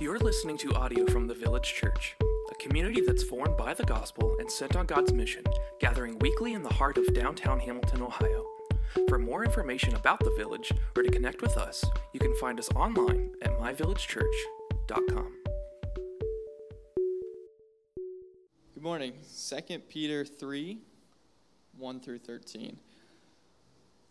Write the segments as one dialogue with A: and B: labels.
A: You're listening to audio from the Village Church, a community that's formed by the gospel and sent on God's mission, gathering weekly in the heart of downtown Hamilton, Ohio. For more information about the village or to connect with us, you can find us online at myvillagechurch.com.
B: Good morning. 2 Peter 3 1 through 13.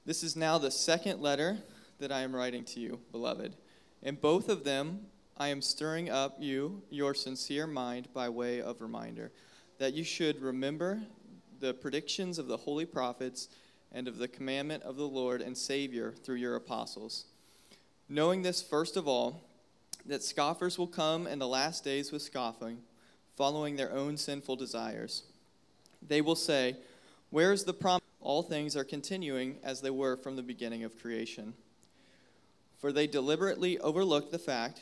B: This is now the second letter that I am writing to you, beloved. and both of them, I am stirring up you, your sincere mind, by way of reminder, that you should remember the predictions of the holy prophets and of the commandment of the Lord and Savior through your apostles. Knowing this, first of all, that scoffers will come in the last days with scoffing, following their own sinful desires. They will say, Where is the promise? All things are continuing as they were from the beginning of creation. For they deliberately overlooked the fact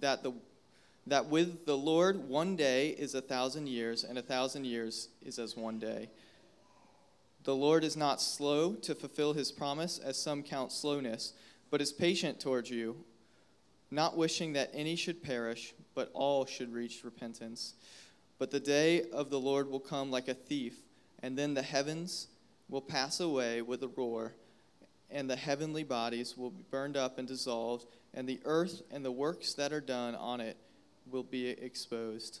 B: that, the, that with the Lord one day is a thousand years, and a thousand years is as one day. The Lord is not slow to fulfill his promise, as some count slowness, but is patient towards you, not wishing that any should perish, but all should reach repentance. But the day of the Lord will come like a thief, and then the heavens will pass away with a roar and the heavenly bodies will be burned up and dissolved, and the earth and the works that are done on it will be exposed.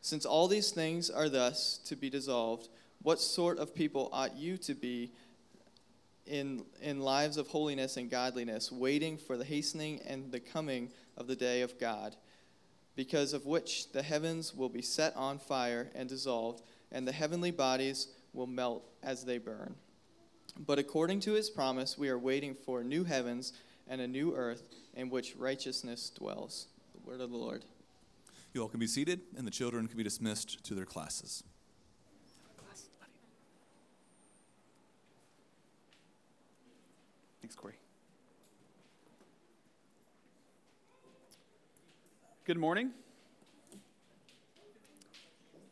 B: Since all these things are thus to be dissolved, what sort of people ought you to be in, in lives of holiness and godliness, waiting for the hastening and the coming of the day of God, because of which the heavens will be set on fire and dissolved, and the heavenly bodies will melt as they burn? But according to his promise, we are waiting for new heavens and a new earth in which righteousness dwells. The word of the Lord.
C: You all can be seated, and the children can be dismissed to their classes.
D: Thanks, Corey. Good morning.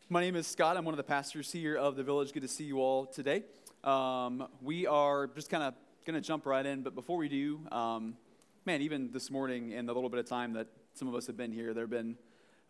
D: My name is Scott. I'm one of the pastors here of the village. Good to see you all today. Um, we are just kind of going to jump right in, but before we do, um, man, even this morning in the little bit of time that some of us have been here, there have been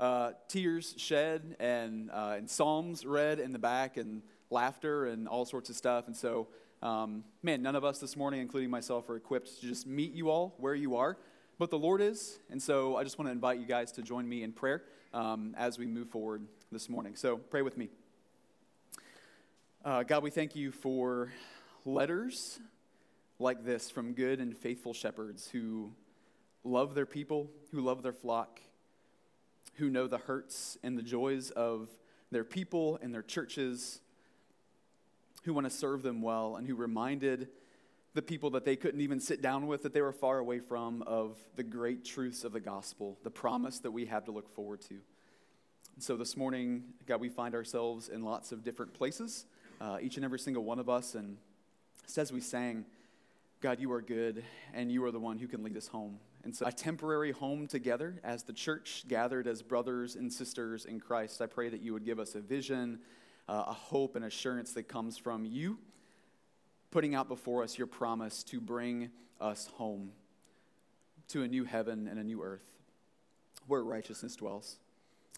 D: uh, tears shed and, uh, and psalms read in the back and laughter and all sorts of stuff. And so, um, man, none of us this morning, including myself, are equipped to just meet you all where you are, but the Lord is. And so I just want to invite you guys to join me in prayer um, as we move forward this morning. So pray with me. Uh, God, we thank you for letters like this from good and faithful shepherds who love their people, who love their flock, who know the hurts and the joys of their people and their churches, who want to serve them well, and who reminded the people that they couldn't even sit down with, that they were far away from, of the great truths of the gospel, the promise that we have to look forward to. So this morning, God, we find ourselves in lots of different places uh, each and every single one of us. And as we sang, God, you are good, and you are the one who can lead us home. And so, a temporary home together as the church gathered as brothers and sisters in Christ. I pray that you would give us a vision, uh, a hope, and assurance that comes from you, putting out before us your promise to bring us home to a new heaven and a new earth where righteousness dwells.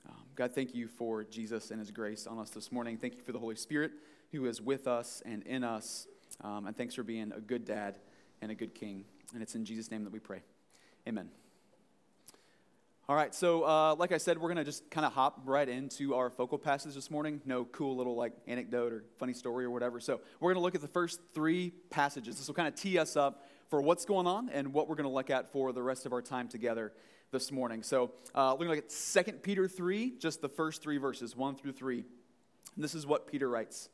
D: Um, God, thank you for Jesus and his grace on us this morning. Thank you for the Holy Spirit who is with us and in us. Um, and thanks for being a good dad and a good king. And it's in Jesus' name that we pray. Amen. All right, so uh, like I said, we're going to just kind of hop right into our focal passage this morning. No cool little like anecdote or funny story or whatever. So we're going to look at the first three passages. This will kind of tee us up for what's going on and what we're going to look at for the rest of our time together this morning. So uh, we're going to look at 2 Peter 3, just the first three verses, 1 through 3. And this is what Peter writes.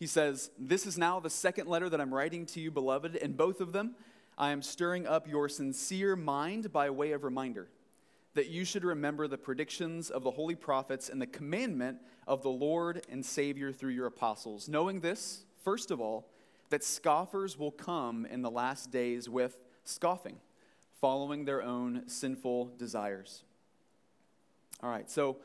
D: He says, This is now the second letter that I'm writing to you, beloved. In both of them, I am stirring up your sincere mind by way of reminder, that you should remember the predictions of the holy prophets and the commandment of the Lord and Savior through your apostles, knowing this, first of all, that scoffers will come in the last days with scoffing, following their own sinful desires. All right, so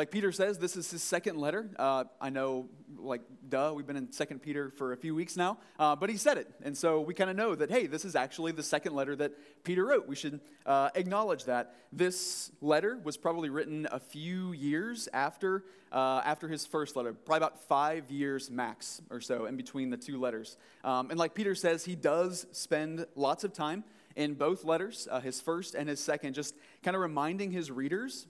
D: like Peter says, this is his second letter. Uh, I know, like, duh, we've been in Second Peter for a few weeks now, uh, but he said it. And so we kind of know that, hey, this is actually the second letter that Peter wrote. We should uh, acknowledge that. This letter was probably written a few years after, uh, after his first letter, probably about five years max or so in between the two letters. Um, and like Peter says, he does spend lots of time in both letters, uh, his first and his second, just kind of reminding his readers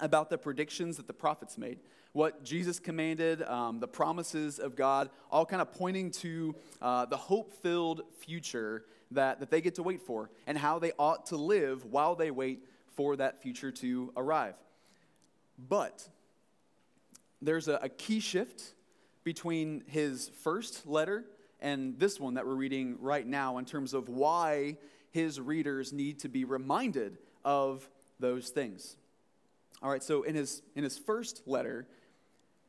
D: about the predictions that the prophets made, what Jesus commanded, um, the promises of God, all kind of pointing to uh, the hope filled future that, that they get to wait for and how they ought to live while they wait for that future to arrive. But there's a, a key shift between his first letter and this one that we're reading right now in terms of why his readers need to be reminded of those things. All right, so in his, in his first letter,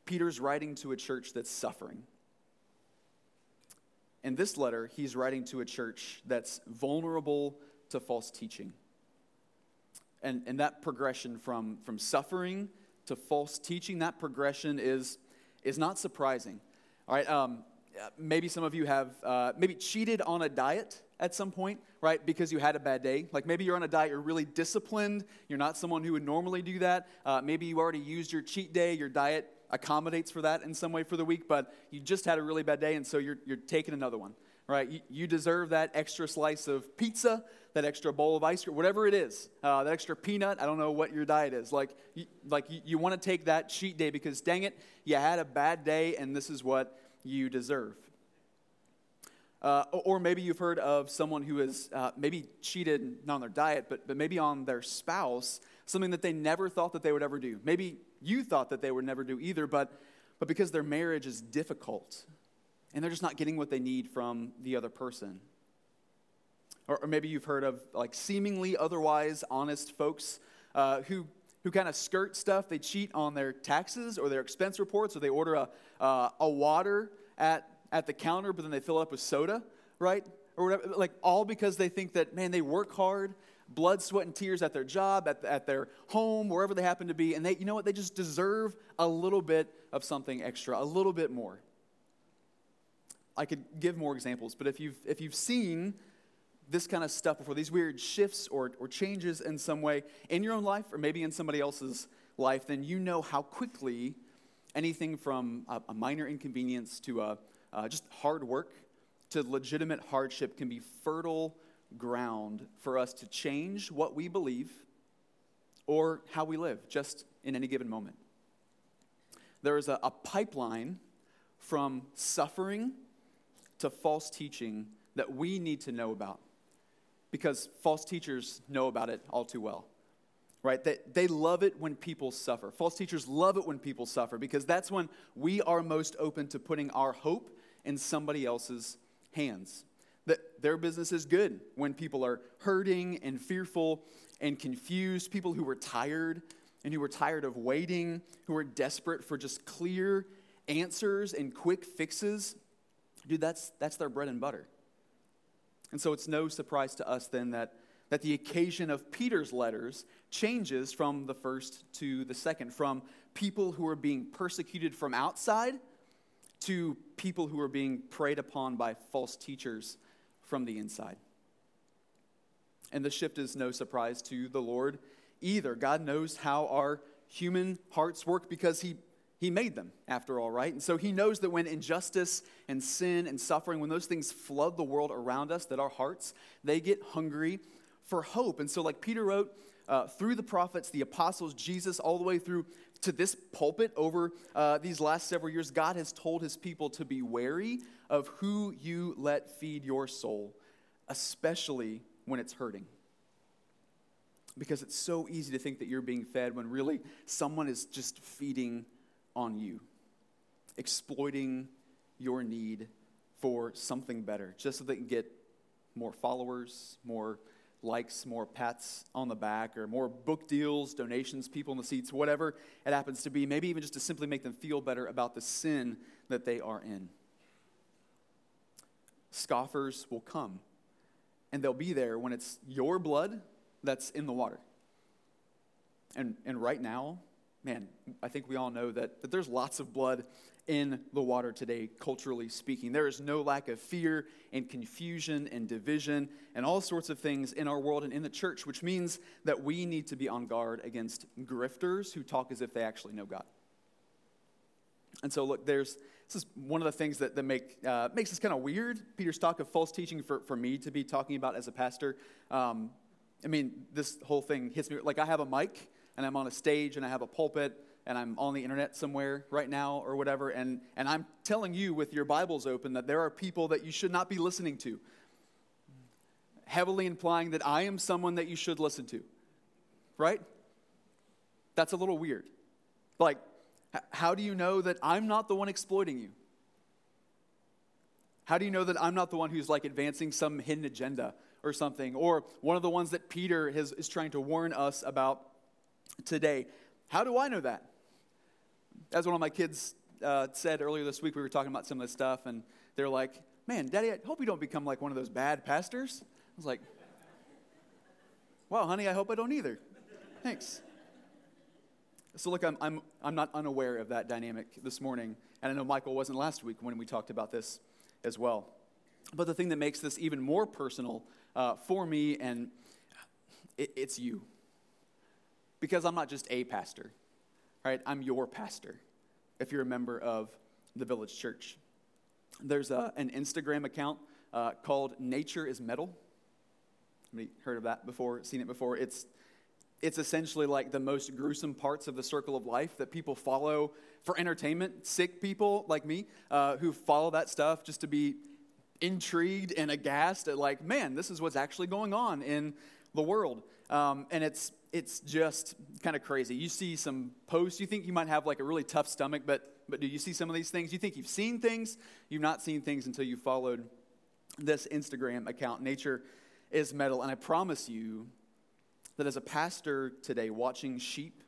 D: Peter's writing to a church that's suffering. In this letter, he's writing to a church that's vulnerable to false teaching. And, and that progression from, from suffering to false teaching, that progression is, is not surprising. All right, um, maybe some of you have uh, maybe cheated on a diet at some point, right? Because you had a bad day. Like maybe you're on a diet, you're really disciplined, you're not someone who would normally do that. Uh, maybe you already used your cheat day, your diet accommodates for that in some way for the week, but you just had a really bad day, and so you're, you're taking another one, right? You, you deserve that extra slice of pizza, that extra bowl of ice cream, whatever it is, uh, that extra peanut. I don't know what your diet is. Like, you, like you, you want to take that cheat day because, dang it, you had a bad day, and this is what you deserve. Uh, or maybe you've heard of someone who has uh, maybe cheated not on their diet, but, but maybe on their spouse, something that they never thought that they would ever do. Maybe you thought that they would never do either, but, but because their marriage is difficult and they're just not getting what they need from the other person. Or, or maybe you've heard of like seemingly otherwise honest folks uh, who, who kind of skirt stuff. They cheat on their taxes or their expense reports, or they order a, uh, a water at at the counter, but then they fill it up with soda, right? Or whatever. Like, all because they think that, man, they work hard, blood, sweat, and tears at their job, at, at their home, wherever they happen to be, and they, you know what? They just deserve a little bit of something extra, a little bit more. I could give more examples, but if you've, if you've seen this kind of stuff before, these weird shifts or, or changes in some way in your own life or maybe in somebody else's life, then you know how quickly anything from a, a minor inconvenience to a, uh, just hard work to legitimate hardship can be fertile ground for us to change what we believe or how we live just in any given moment. There is a, a pipeline from suffering to false teaching that we need to know about because false teachers know about it all too well right? They, they love it when people suffer. False teachers love it when people suffer because that's when we are most open to putting our hope in somebody else's hands. That their business is good when people are hurting and fearful and confused, people who are tired and who are tired of waiting, who are desperate for just clear answers and quick fixes. Dude, that's, that's their bread and butter. And so it's no surprise to us then that, that the occasion of Peter's letters changes from the first to the second, from people who are being persecuted from outside to people who are being preyed upon by false teachers from the inside. And the shift is no surprise to the Lord either. God knows how our human hearts work because He, he made them, after all, right? And so He knows that when injustice and sin and suffering, when those things flood the world around us, that our hearts, they get hungry for hope. And so, like Peter wrote, uh, through the prophets, the apostles, Jesus, all the way through to this pulpit over uh, these last several years, God has told his people to be wary of who you let feed your soul, especially when it's hurting. Because it's so easy to think that you're being fed when really someone is just feeding on you, exploiting your need for something better, just so they can get more followers, more likes, more pats on the back, or more book deals, donations, people in the seats, whatever it happens to be, maybe even just to simply make them feel better about the sin that they are in. Scoffers will come, and they'll be there when it's your blood that's in the water. And, and right now, man, I think we all know that, that there's lots of blood in the water today, culturally speaking. There is no lack of fear and confusion and division and all sorts of things in our world and in the church, which means that we need to be on guard against grifters who talk as if they actually know God. And so, look, there's this is one of the things that, that make, uh, makes this kind of weird. Peter's talk of false teaching for, for me to be talking about as a pastor. Um, I mean, this whole thing hits me like I have a mic and I'm on a stage and I have a pulpit and I'm on the internet somewhere right now or whatever, and, and I'm telling you with your Bibles open that there are people that you should not be listening to, heavily implying that I am someone that you should listen to, right? That's a little weird. Like, how do you know that I'm not the one exploiting you? How do you know that I'm not the one who's like advancing some hidden agenda or something? Or one of the ones that Peter has, is trying to warn us about today. How do I know that? As one of my kids uh, said earlier this week, we were talking about some of this stuff, and they're like, Man, Daddy, I hope you don't become like one of those bad pastors. I was like, Wow, honey, I hope I don't either. Thanks. So, look, I'm, I'm, I'm not unaware of that dynamic this morning, and I know Michael wasn't last week when we talked about this as well. But the thing that makes this even more personal uh, for me, and it, it's you. Because I'm not just a pastor, right? I'm your pastor if you're a member of the village church. There's a, an Instagram account uh, called Nature is Metal. Anybody heard of that before? Seen it before? It's it's essentially like the most gruesome parts of the circle of life that people follow for entertainment. Sick people like me uh, who follow that stuff just to be intrigued and aghast at like, man, this is what's actually going on in the world. Um, and it's it's just kind of crazy. You see some posts, you think you might have like a really tough stomach, but, but do you see some of these things? You think you've seen things, you've not seen things until you followed this Instagram account. Nature is metal. And I promise you that as a pastor today, watching sheep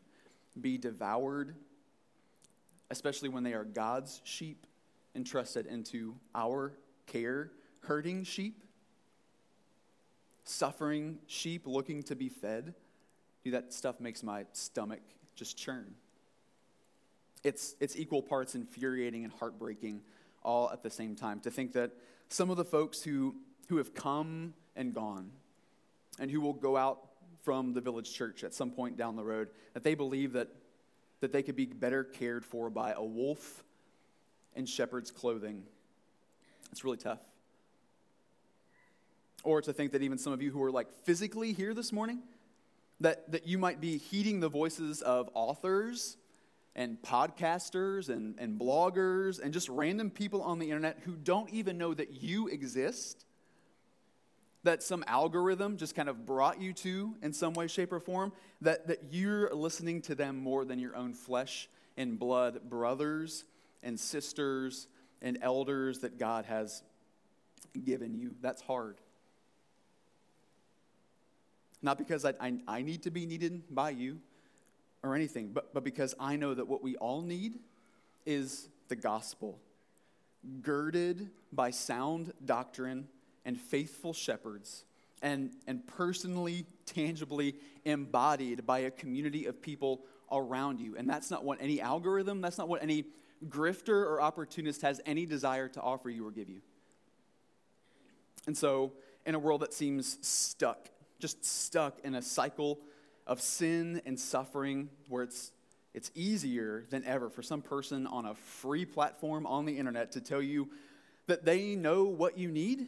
D: be devoured, especially when they are God's sheep entrusted into our care, hurting sheep, suffering sheep looking to be fed Dude, that stuff makes my stomach just churn. It's, it's equal parts infuriating and heartbreaking all at the same time. To think that some of the folks who, who have come and gone and who will go out from the village church at some point down the road, that they believe that, that they could be better cared for by a wolf in shepherd's clothing. It's really tough. Or to think that even some of you who are like physically here this morning, that, that you might be heeding the voices of authors and podcasters and, and bloggers and just random people on the internet who don't even know that you exist, that some algorithm just kind of brought you to in some way, shape, or form, that, that you're listening to them more than your own flesh and blood brothers and sisters and elders that God has given you. That's hard. Not because I, I, I need to be needed by you or anything, but, but because I know that what we all need is the gospel, girded by sound doctrine and faithful shepherds, and, and personally, tangibly embodied by a community of people around you. And that's not what any algorithm, that's not what any grifter or opportunist has any desire to offer you or give you. And so, in a world that seems stuck just stuck in a cycle of sin and suffering where it's, it's easier than ever for some person on a free platform on the internet to tell you that they know what you need.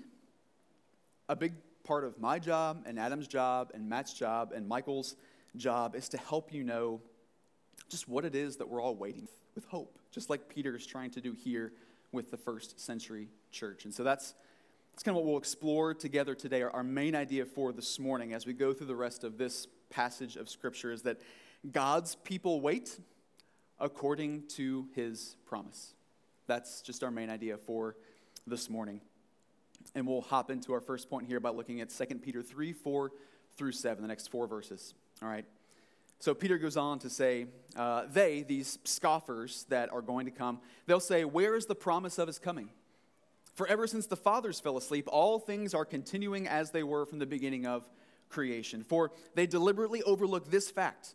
D: A big part of my job and Adam's job and Matt's job and Michael's job is to help you know just what it is that we're all waiting with hope, just like Peter is trying to do here with the first century church. And so that's that's kind of what we'll explore together today. Our, main idea for this morning as we go through the rest of this passage of Scripture is that God's people wait according to his promise. That's just our main idea for this morning. And we'll hop into our first point here by looking at 2 Peter 3 4 through 7, the next four verses. All right. So Peter goes on to say, uh, they, these scoffers that are going to come, they'll say, Where is the promise of his coming? For ever since the fathers fell asleep, all things are continuing as they were from the beginning of creation. For they deliberately overlook this fact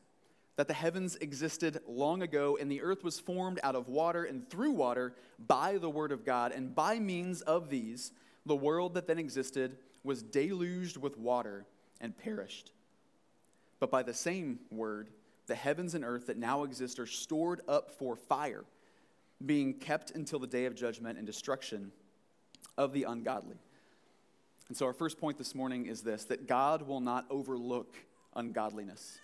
D: that the heavens existed long ago and the earth was formed out of water and through water by the word of God, and by means of these, the world that then existed was deluged with water and perished. But by the same word, the heavens and earth that now exist are stored up for fire, being kept until the day of judgment and destruction of the ungodly. And so, our first point this morning is this that God will not overlook ungodliness.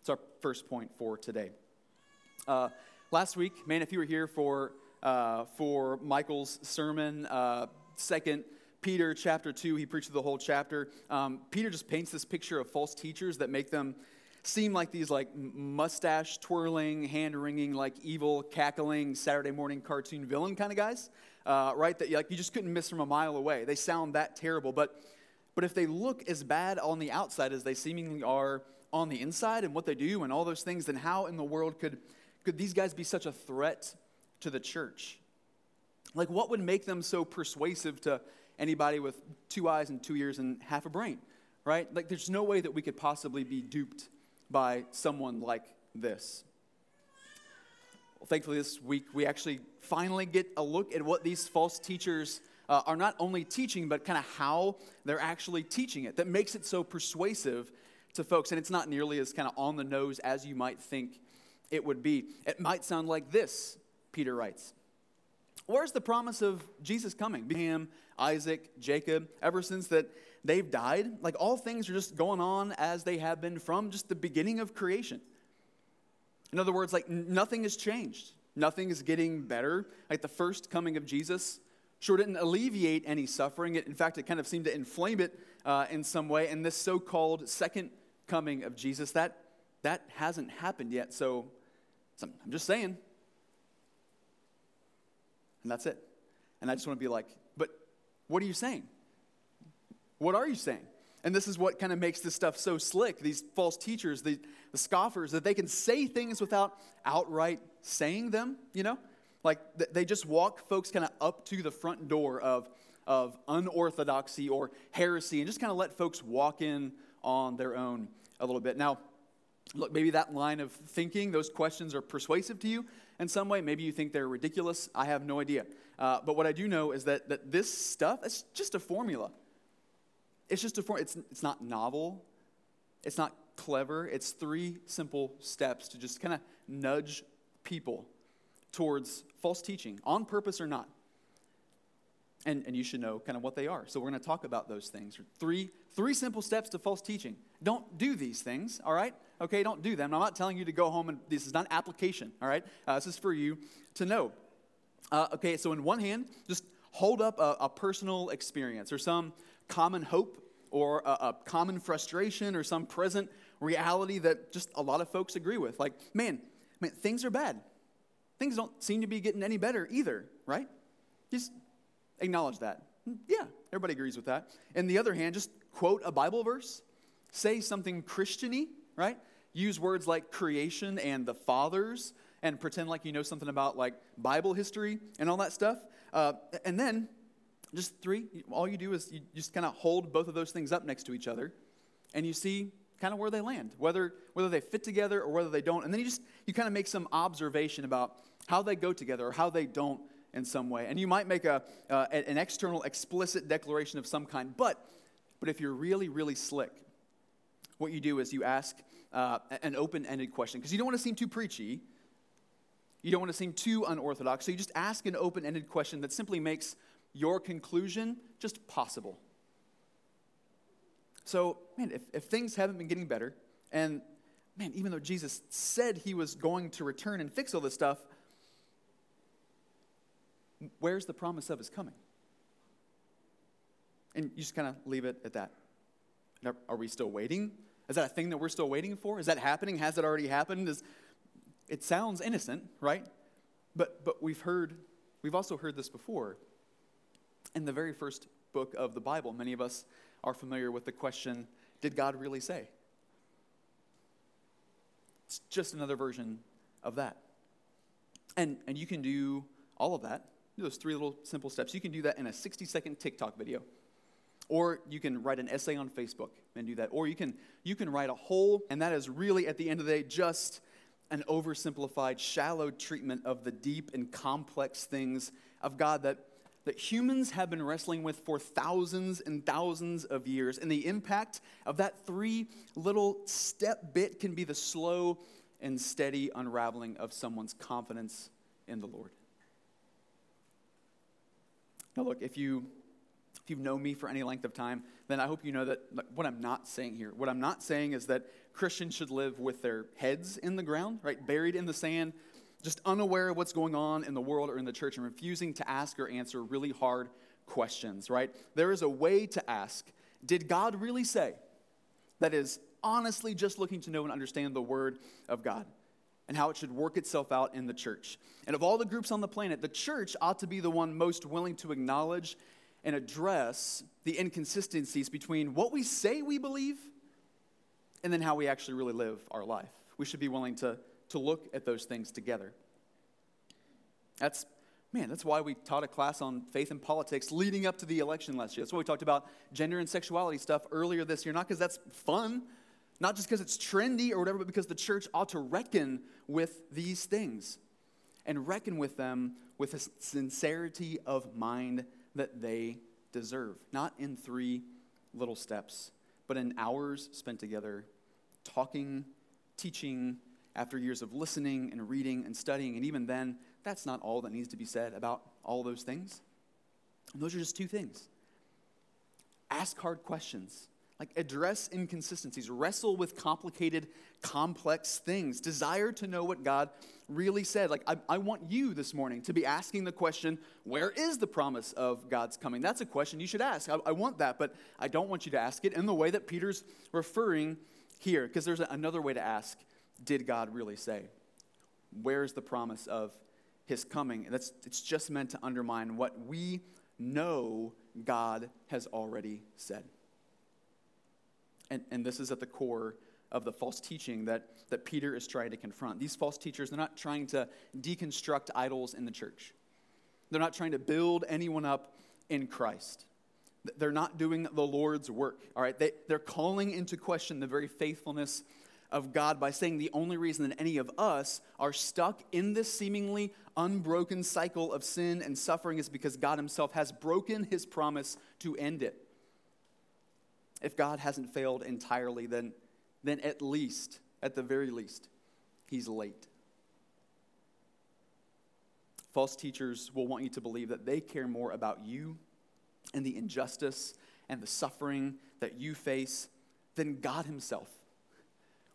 D: It's our first point for today. Uh, last week, man, if you were here for, uh, for Michael's sermon, uh, second Peter chapter 2, he preached the whole chapter. Um, Peter just paints this picture of false teachers that make them seem like these like mustache twirling, hand wringing, like evil, cackling Saturday morning cartoon villain kind of guys, uh, right? That like you just couldn't miss from a mile away. They sound that terrible, but but if they look as bad on the outside as they seemingly are on the inside and what they do and all those things, then how in the world could could these guys be such a threat to the church? Like what would make them so persuasive to anybody with two eyes and two ears and half a brain, right? Like, there's no way that we could possibly be duped by someone like this. Thankfully, this week we actually finally get a look at what these false teachers uh, are not only teaching, but kind of how they're actually teaching it that makes it so persuasive to folks. And it's not nearly as kind of on the nose as you might think it would be. It might sound like this, Peter writes. Where's the promise of Jesus coming? Abraham, Isaac, Jacob, ever since that they've died, like all things are just going on as they have been from just the beginning of creation. In other words, like nothing has changed. Nothing is getting better. Like the first coming of Jesus sure didn't alleviate any suffering. It, in fact, it kind of seemed to inflame it uh, in some way. And this so called second coming of Jesus, that, that hasn't happened yet. So, so I'm just saying, and that's it. And I just want to be like, but what are you saying? What are you saying? And this is what kind of makes this stuff so slick. These false teachers, the, the scoffers, that they can say things without outright saying them, you know? Like they just walk folks kind of up to the front door of, of unorthodoxy or heresy and just kind of let folks walk in on their own a little bit. Now, look, maybe that line of thinking, those questions are persuasive to you in some way. Maybe you think they're ridiculous. I have no idea. Uh, but what I do know is that, that this stuff, it's just a formula. It's just a form. It's, it's not novel. It's not clever. It's three simple steps to just kind of nudge people towards false teaching, on purpose or not. And, and you should know kind of what they are. So we're going to talk about those things. Three, three simple steps to false teaching. Don't do these things, all right? Okay, don't do them. I'm not telling you to go home and this is not application, all right? Uh, this is for you to know. Uh, okay, so in one hand, just hold up a, a personal experience or some common hope or a, a, common frustration or some present reality that just a lot of folks agree with. Like, man, man, things are bad. Things don't seem to be getting any better either, right? Just acknowledge that. Yeah, everybody agrees with that. And the other hand, just quote a Bible verse, say something Christiany, right? Use words like creation and the fathers and pretend like you know something about like Bible history and all that stuff. Uh, and then, just three, all you do is you just kind of hold both of those things up next to each other and you see kind of where they land, whether, whether they fit together or whether they don't. And then you just, you kind of make some observation about how they go together or how they don't in some way. And you might make a, uh, an external explicit declaration of some kind, but, but if you're really, really slick, what you do is you ask uh, an open ended question because you don't want to seem too preachy. You don't want to seem too unorthodox. So you just ask an open ended question that simply makes your conclusion just possible. So, man, if, if things haven't been getting better, and man, even though Jesus said he was going to return and fix all this stuff, where's the promise of his coming? And you just kind of leave it at that. Are we still waiting? Is that a thing that we're still waiting for? Is that happening? Has it already happened? Is, it sounds innocent, right? But, but we've heard, we've also heard this before. In the very first book of the Bible, many of us are familiar with the question did God really say? It's just another version of that. And, and you can do all of that, those three little simple steps. You can do that in a 60 second TikTok video. Or you can write an essay on Facebook and do that. Or you can, you can write a whole, and that is really, at the end of the day, just an oversimplified, shallow treatment of the deep and complex things of God that, that humans have been wrestling with for thousands and thousands of years. And the impact of that three little step bit can be the slow and steady unraveling of someone's confidence in the Lord. Now, look, if you if you've known me for any length of time, then I hope you know that what I'm not saying here. What I'm not saying is that Christians should live with their heads in the ground, right, buried in the sand, just unaware of what's going on in the world or in the church and refusing to ask or answer really hard questions, right? There is a way to ask, did God really say? That is honestly just looking to know and understand the word of God and how it should work itself out in the church. And of all the groups on the planet, the church ought to be the one most willing to acknowledge and address the inconsistencies between what we say we believe and then how we actually really live our life. We should be willing to, to look at those things together. That's, man, that's why we taught a class on faith and politics leading up to the election last year. That's why we talked about gender and sexuality stuff earlier this year, not because that's fun, not just because it's trendy or whatever, but because the church ought to reckon with these things and reckon with them with a sincerity of mind that they deserve. Not in three little steps, but in hours spent together, talking, teaching, after years of listening and reading and studying. And even then, that's not all that needs to be said about all those things. And those are just two things. Ask hard questions like, address inconsistencies, wrestle with complicated, complex things, desire to know what God really said. Like, I, I, want you this morning to be asking the question, where is the promise of God's coming? That's a question you should ask. I, I want that, but I don't want you to ask it in the way that Peter's referring here, because there's another way to ask, did God really say? Where's the promise of his coming? That's, it's just meant to undermine what we know God has already said. And, and this is at the core of the false teaching that, that Peter is trying to confront. These false teachers, they're not trying to deconstruct idols in the church, they're not trying to build anyone up in Christ. They're not doing the Lord's work, all right? They, they're calling into question the very faithfulness of God by saying the only reason that any of us are stuck in this seemingly unbroken cycle of sin and suffering is because God Himself has broken His promise to end it if God hasn't failed entirely, then, then at least, at the very least, he's late. False teachers will want you to believe that they care more about you and the injustice and the suffering that you face than God Himself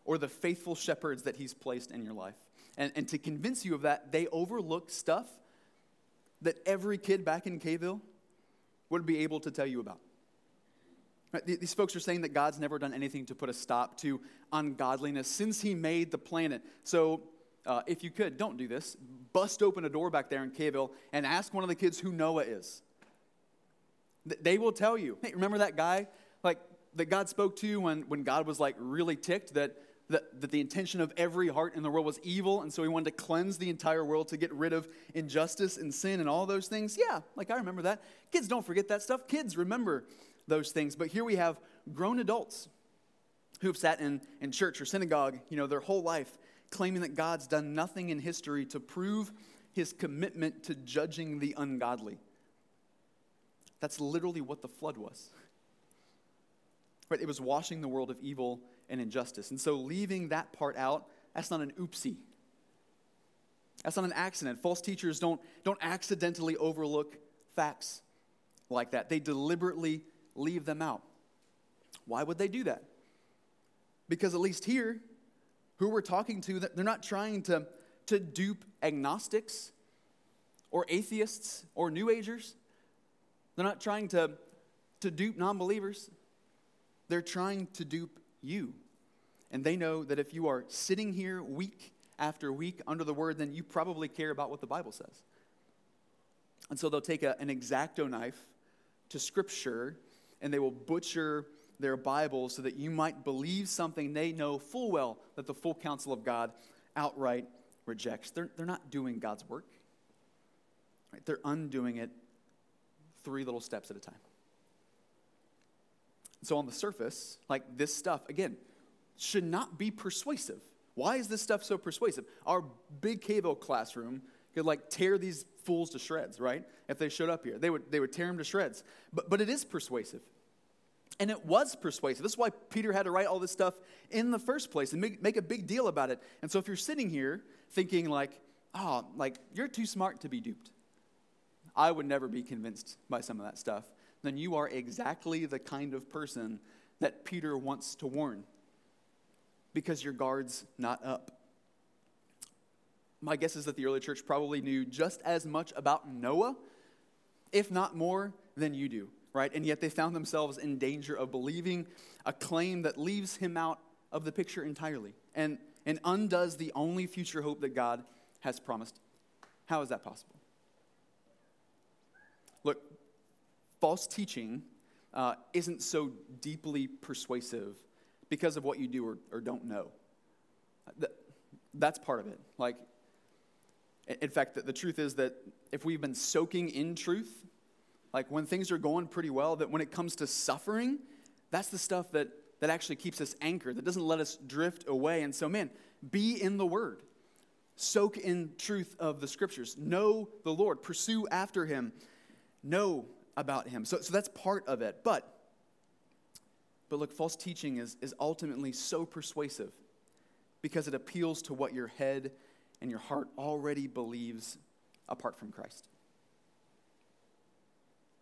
D: or the faithful shepherds that He's placed in your life. And, and to convince you of that, they overlook stuff that every kid back in Kville would be able to tell you about. Right? These folks are saying that God's never done anything to put a stop to ungodliness since He made the planet. So, uh, if you could, don't do this. Bust open a door back there in Kville and ask one of the kids who Noah is. They will tell you. Hey, remember that guy, like that God spoke to when, when God was like really ticked that, that that the intention of every heart in the world was evil, and so He wanted to cleanse the entire world to get rid of injustice and sin and all those things. Yeah, like I remember that. Kids don't forget that stuff. Kids remember those things. But here we have grown adults who've sat in, in church or synagogue, you know, their whole life, claiming that God's done nothing in history to prove his commitment to judging the ungodly. That's literally what the flood was. Right? It was washing the world of evil and injustice. And so leaving that part out, that's not an oopsie. That's not an accident. False teachers don't, don't accidentally overlook facts like that. They deliberately leave them out. Why would they do that? Because at least here, who we're talking to, they're not trying to, to dupe agnostics or atheists or New Agers. They're not trying to, to dupe non believers. They're trying to dupe you. And they know that if you are sitting here week after week under the word, then you probably care about what the Bible says. And so they'll take a, an exacto knife to scripture and they will butcher their Bibles so that you might believe something they know full well that the full counsel of God outright rejects. They're, they're not doing God's work, right? they're undoing it three little steps at a time. So, on the surface, like this stuff, again, should not be persuasive. Why is this stuff so persuasive? Our big cable classroom could like tear these fools to shreds, right? If they showed up here, they would, they would tear them to shreds. But, but it is persuasive. And it was persuasive. This is why Peter had to write all this stuff in the first place and make, make a big deal about it. And so if you're sitting here thinking like, oh, like you're too smart to be duped, I would never be convinced by some of that stuff, then you are exactly the kind of person that Peter wants to warn because your guard's not up. My guess is that the early church probably knew just as much about Noah, if not more, than you do, right? And yet they found themselves in danger of believing a claim that leaves him out of the picture entirely and, and undoes the only future hope that God has promised. How is that possible? Look, false teaching uh, isn't so deeply persuasive because of what you do or, or don't know. that's part of it. Like, in fact, the, the truth is that if we've been soaking in truth, like when things are going pretty well, that when it comes to suffering, that's the stuff that, that actually keeps us anchored, that doesn't let us drift away. And so, man, be in the Word. Soak in truth of the Scriptures. Know the Lord. Pursue after Him. Know about Him. So, so that's part of it. But but look, false teaching is, is ultimately so persuasive because it appeals to what your head and your heart already believes apart from Christ.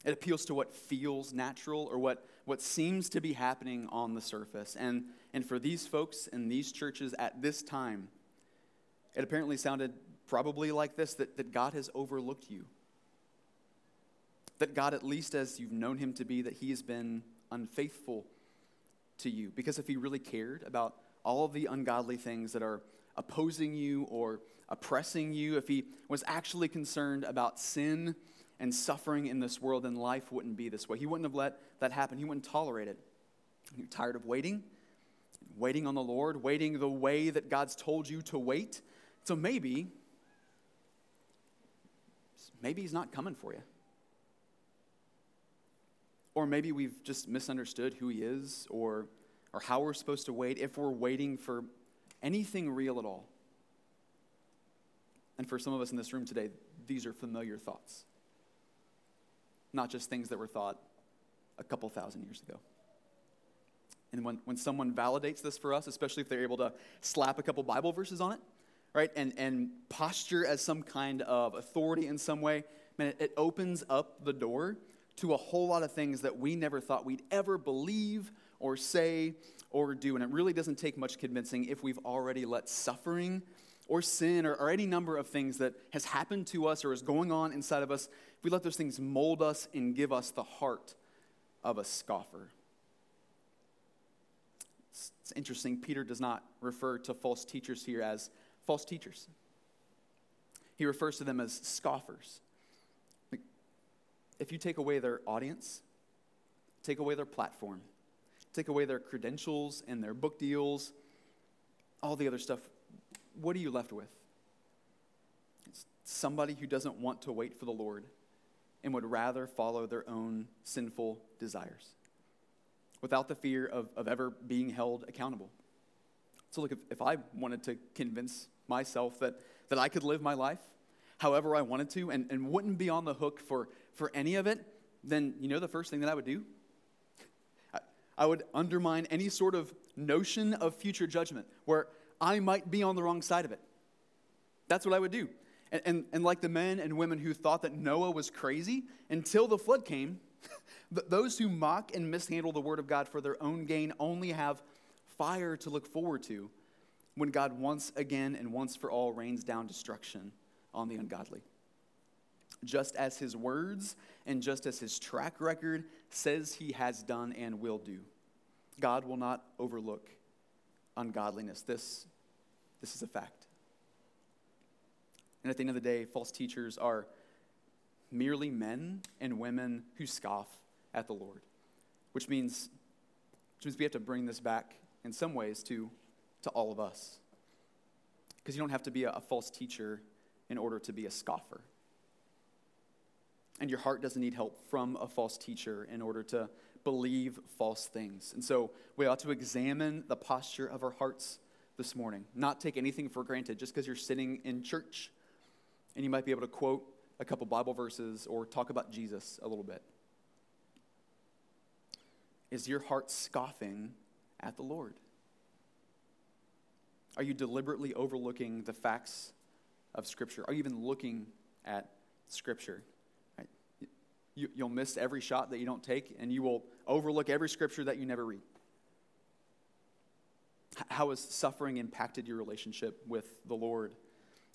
D: It appeals to what feels natural or what, what seems to be happening on the surface. And, and for these folks in these churches at this time, it apparently sounded probably like this that, that God has overlooked you. That God, at least as you've known him to be, that he has been unfaithful to you. Because if he really cared about all of the ungodly things that are opposing you or oppressing you, if he was actually concerned about sin and suffering in this world, then life wouldn't be this way. He wouldn't have let that happen, he wouldn't tolerate it. You're tired of waiting, waiting on the Lord, waiting the way that God's told you to wait. So maybe, maybe he's not coming for you. Or maybe we've just misunderstood who he is or, or how we're supposed to wait if we're waiting for anything real at all. And for some of us in this room today, these are familiar thoughts, not just things that were thought a couple thousand years ago. And when, when someone validates this for us, especially if they're able to slap a couple Bible verses on it, right, and, and posture as some kind of authority in some way, man, it, it opens up the door to a whole lot of things that we never thought we'd ever believe or say or do. And it really doesn't take much convincing if we've already let suffering or sin or, or, any number of things that has happened to us or is going on inside of us, if we let those things mold us and give us the heart of a scoffer. It's, it's interesting, Peter does not refer to false teachers here as false teachers, he refers to them as scoffers if you take away their audience, take away their platform, take away their credentials and their book deals, all the other stuff, what are you left with? It's somebody who doesn't want to wait for the Lord and would rather follow their own sinful desires without the fear of, of ever being held accountable. So, look, if, if I wanted to convince myself that, that I could live my life however I wanted to and, and wouldn't be on the hook for, for any of it, then you know the first thing that I would do? I, would undermine any sort of notion of future judgment where I might be on the wrong side of it. That's what I would do. And, and, and like the men and women who thought that Noah was crazy until the flood came, those who mock and mishandle the word of God for their own gain only have fire to look forward to when God once again and once for all rains down destruction on the ungodly just as his words and just as his track record says he has done and will do. God will not overlook ungodliness. This, this is a fact. And at the end of the day, false teachers are merely men and women who scoff at the Lord, which means which means we have to bring this back in some ways to, to all of us. Because you don't have to be a, a false teacher in order to be a scoffer. And your heart doesn't need help from a false teacher in order to believe false things. And so we ought to examine the posture of our hearts this morning, not take anything for granted just because you're sitting in church and you might be able to quote a couple Bible verses or talk about Jesus a little bit. Is your heart scoffing at the Lord? Are you deliberately overlooking the facts of Scripture? Are you even looking at Scripture? You, will miss every shot that you don't take, and you will overlook every Scripture that you never read. How has suffering impacted your relationship with the Lord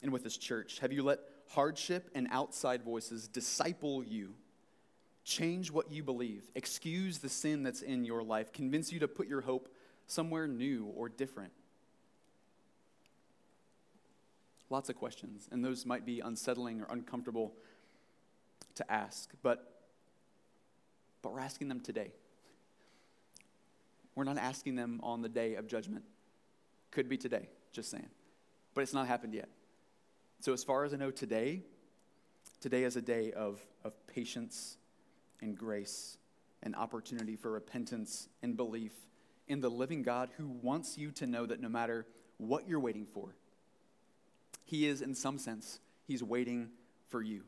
D: and with His church? Have you let hardship and outside voices disciple you? Change what you believe, excuse the sin that's in your life, convince you to put your hope somewhere new or different. Lots of questions, and those might be unsettling or uncomfortable to ask, but, but we're asking them today. We're not asking them on the day of judgment. Could be today, just saying. But it's not happened yet. So, as far as I know, today, today is a day of, of patience and grace and opportunity for repentance and belief in the living God who wants you to know that no matter what you're waiting for, he is, in some sense, He's waiting for you.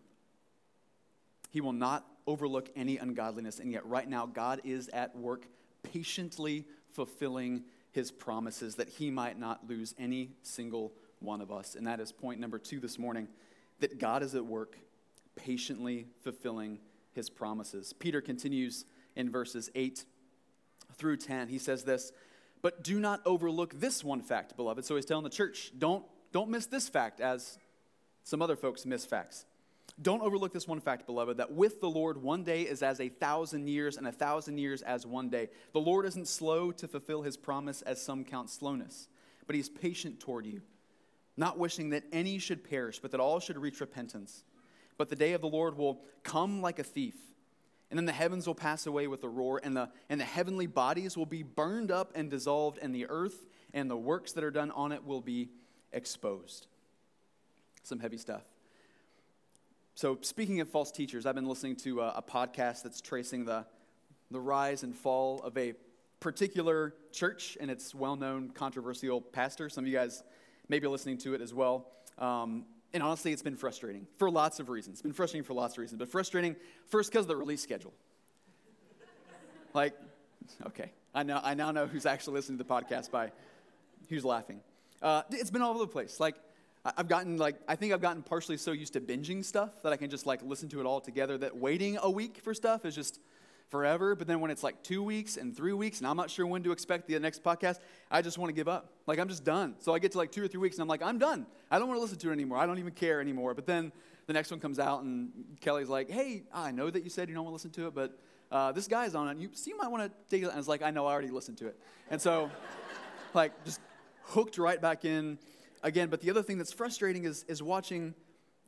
D: He will not overlook any ungodliness, and yet, right now, God is at work patiently fulfilling His promises that He might not lose any single one of us. And that is point number two this morning that God is at work patiently fulfilling His promises. Peter continues in verses 8 through 10. He says this, but do not overlook this one fact, beloved. So he's telling the church, don't don't miss this fact as some other folks miss facts. Don't overlook this one fact, beloved, that with the Lord, one day is as a thousand years, and a thousand years as one day. The Lord isn't slow to fulfill his promise, as some count slowness, but he's patient toward you, not wishing that any should perish, but that all should reach repentance. But the day of the Lord will come like a thief, and then the heavens will pass away with a roar, and the, and the heavenly bodies will be burned up and dissolved, and the earth and the works that are done on it will be exposed. Some heavy stuff. So, speaking of false teachers, I've been listening to a, a podcast that's tracing the, the rise and fall of a particular church and its well known controversial pastor. Some of you guys may be listening to it as well. Um, and honestly, it's been frustrating for lots of reasons. It's been frustrating for lots of reasons, but frustrating first because of the release schedule. like, okay, I, know, I now know who's actually listening to the podcast by who's laughing. Uh, it's been all over the place. Like, I've gotten like I think I've gotten partially so used to binging stuff that I can just like listen to it all together. That waiting a week for stuff is just forever. But then when it's like two weeks and three weeks, and I'm not sure when to expect the next podcast, I just want to give up. Like I'm just done. So I get to like two or three weeks, and I'm like, I'm done. I don't want to listen to it anymore. I don't even care anymore. But then the next one comes out, and Kelly's like, Hey, I know that you said you don't want to listen to it, but uh, this guy's on it. You, so you might want to take it. And I was like, I know, I already listened to it. And so, like, just hooked right back in again. But the other thing that's frustrating is, is watching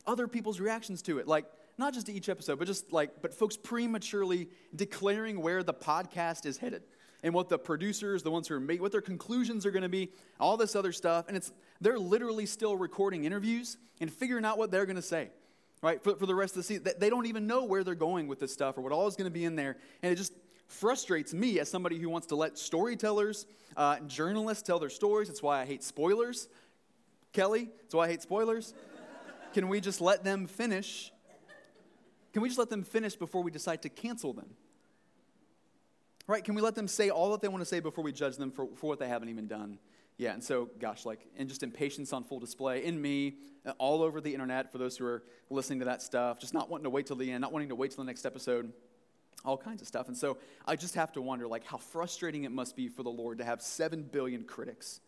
D: other people's reactions to it. Like, not just to each episode, but just like, but folks prematurely declaring where the podcast is headed and what the producers, the ones who are making, what their conclusions are going to be, all this other stuff. And it's, they're literally still recording interviews and figuring out what they're going to say, right, for, for the rest of the season. They don't even know where they're going with this stuff or what all is going to be in there. And it just, frustrates me as somebody who wants to let storytellers, uh, journalists tell their stories. That's why I hate spoilers. Kelly, that's why I hate spoilers. Can we just let them finish? Can we just let them finish before we decide to cancel them? Right? Can we let them say all that they want to say before we judge them for, for what they haven't even done? Yeah, and so, gosh, like, and just impatience on full display in me, uh, all over the internet for those who are listening to that stuff, just not wanting to wait till the end, not wanting to wait till the next episode all kinds of stuff. And so I just have to wonder like how frustrating it must be for the Lord to have 7 billion critics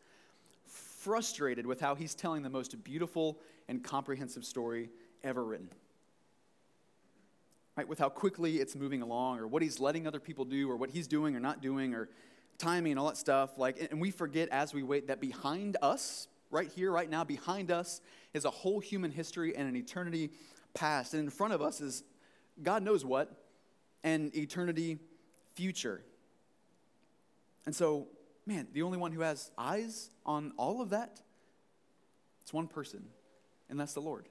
D: frustrated with how he's telling the most beautiful and comprehensive story ever written. Right? With how quickly it's moving along or what he's letting other people do or what he's doing or not doing or timing and all that stuff like and we forget as we wait that behind us right here right now behind us is a whole human history and an eternity past and in front of us is God knows what and eternity future. And so, man, the only one who has eyes on all of that, it's one person, and that's the Lord.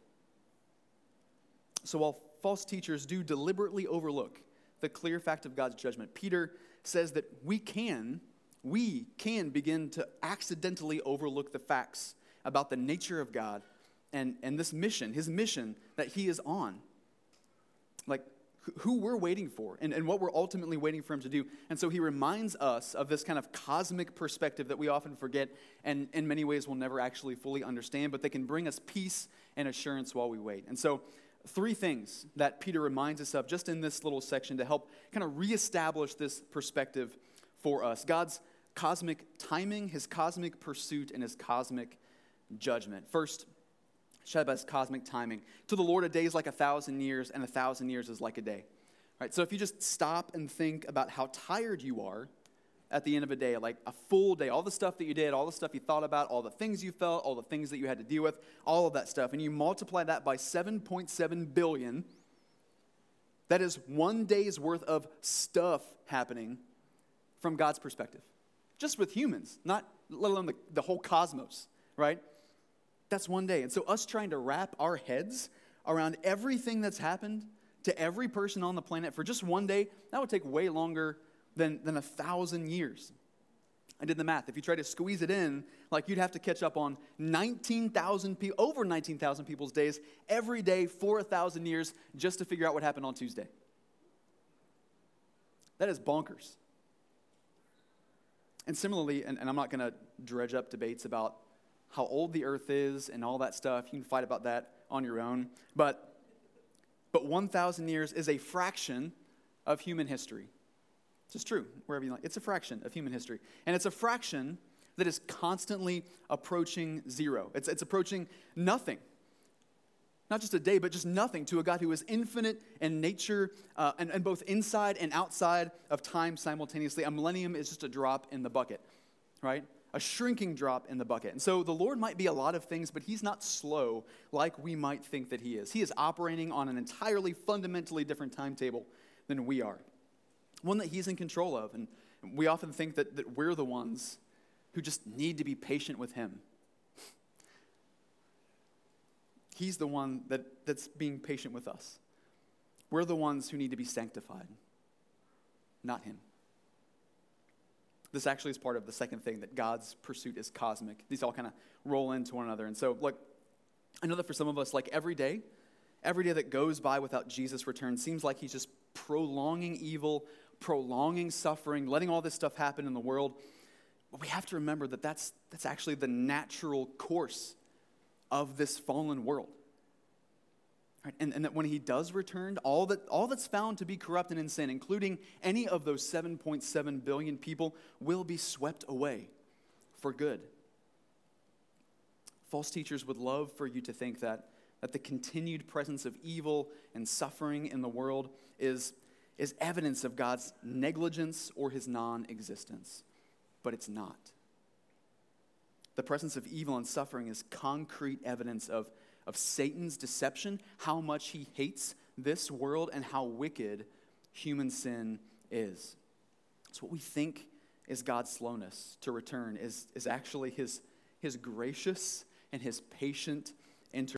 D: So while false teachers do deliberately overlook the clear fact of God's judgment, Peter says that we can, we can begin to accidentally overlook the facts about the nature of God and, and this mission, his mission that he is on. Like, who we're waiting for and, and what we're ultimately waiting for him to do. And so he reminds us of this kind of cosmic perspective that we often forget and in many ways will never actually fully understand, but they can bring us peace and assurance while we wait. And so, three things that Peter reminds us of just in this little section to help kind of reestablish this perspective for us God's cosmic timing, his cosmic pursuit, and his cosmic judgment. First, Shabbat's cosmic timing. To the Lord, a day is like a thousand years, and a thousand years is like a day. Right, so if you just stop and think about how tired you are at the end of a day, like a full day, all the stuff that you did, all the stuff you thought about, all the things you felt, all the things that you had to deal with, all of that stuff, and you multiply that by 7.7 billion, that is one day's worth of stuff happening from God's perspective. Just with humans, not let alone the, the whole cosmos, right? That's one day. And so, us trying to wrap our heads around everything that's happened to every person on the planet for just one day, that would take way longer than, than a thousand years. I did the math. If you try to squeeze it in, like you'd have to catch up on 19,000 people, over 19,000 people's days every day for a thousand years just to figure out what happened on Tuesday. That is bonkers. And similarly, and, and I'm not going to dredge up debates about how old the earth is and all that stuff. You can fight about that on your own. But, but 1,000 years is a fraction of human history. It's is true, wherever you like. It's a fraction of human history. And it's a fraction that is constantly approaching zero. It's, it's approaching nothing. Not just a day, but just nothing to a God who is infinite in nature uh, and, and both inside and outside of time simultaneously. A millennium is just a drop in the bucket, right? A shrinking drop in the bucket. And so the Lord might be a lot of things, but He's not slow like we might think that He is. He is operating on an entirely fundamentally different timetable than we are, one that He's in control of. And we often think that, that we're the ones who just need to be patient with Him. He's the one that, that's being patient with us. We're the ones who need to be sanctified, not Him. This actually is part of the second thing that God's pursuit is cosmic. These all kind of roll into one another. And so, look, I know that for some of us, like every day, every day that goes by without Jesus' return seems like he's just prolonging evil, prolonging suffering, letting all this stuff happen in the world. But we have to remember that that's, that's actually the natural course of this fallen world. Right? And, and that when he does return, all, that, all that's found to be corrupt and insane, including any of those 7.7 billion people, will be swept away for good. False teachers would love for you to think that, that the continued presence of evil and suffering in the world is, is evidence of God's negligence or his non existence, but it's not. The presence of evil and suffering is concrete evidence of of Satan's deception, how much he hates this world, and how wicked human sin is. So, what we think is God's slowness to return is, is actually his, his gracious and his patient enter.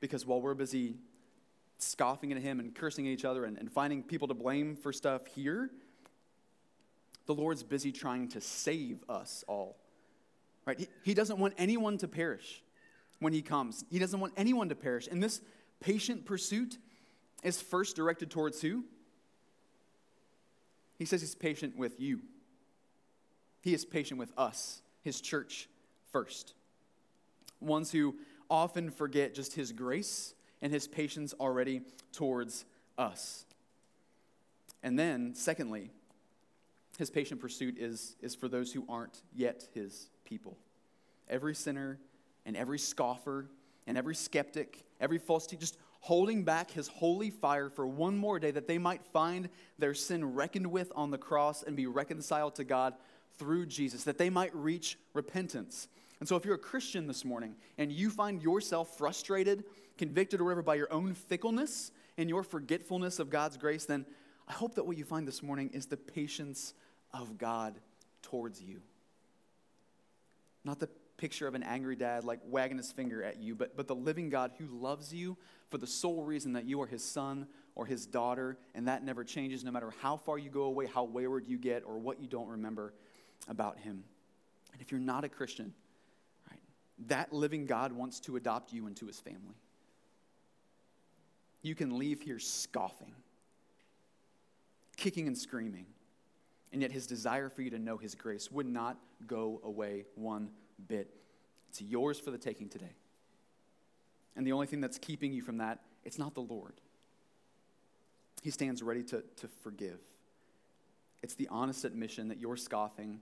D: Because while we're busy scoffing at him and cursing at each other and, and finding people to blame for stuff here, the Lord's busy trying to save us all. Right? He, he doesn't want anyone to perish when he comes. He doesn't want anyone to perish. And this patient pursuit is first directed towards who? He says he's patient with you. He is patient with us, his church, first. Ones who often forget just his grace and his patience already towards us. And then, secondly, his patient pursuit is, is for those who aren't yet his people. Every sinner and every scoffer and every skeptic, every false teacher, just holding back his holy fire for one more day that they might find their sin reckoned with on the cross and be reconciled to God through Jesus, that they might reach repentance. And so, if you're a Christian this morning and you find yourself frustrated, convicted, or whatever by your own fickleness and your forgetfulness of God's grace, then I hope that what you find this morning is the patience of God towards you. Not the picture of an angry dad like wagging his finger at you, but, but the living God who loves you for the sole reason that you are his son or his daughter, and that never changes no matter how far you go away, how wayward you get, or what you don't remember about him. And if you're not a Christian, right, that living God wants to adopt you into his family. You can leave here scoffing, kicking and screaming, and yet his desire for you to know his grace would not go away one bit. It's yours for the taking today. And the only thing that's keeping you from that, it's not the Lord. He stands ready to, to forgive. It's the honest admission that your scoffing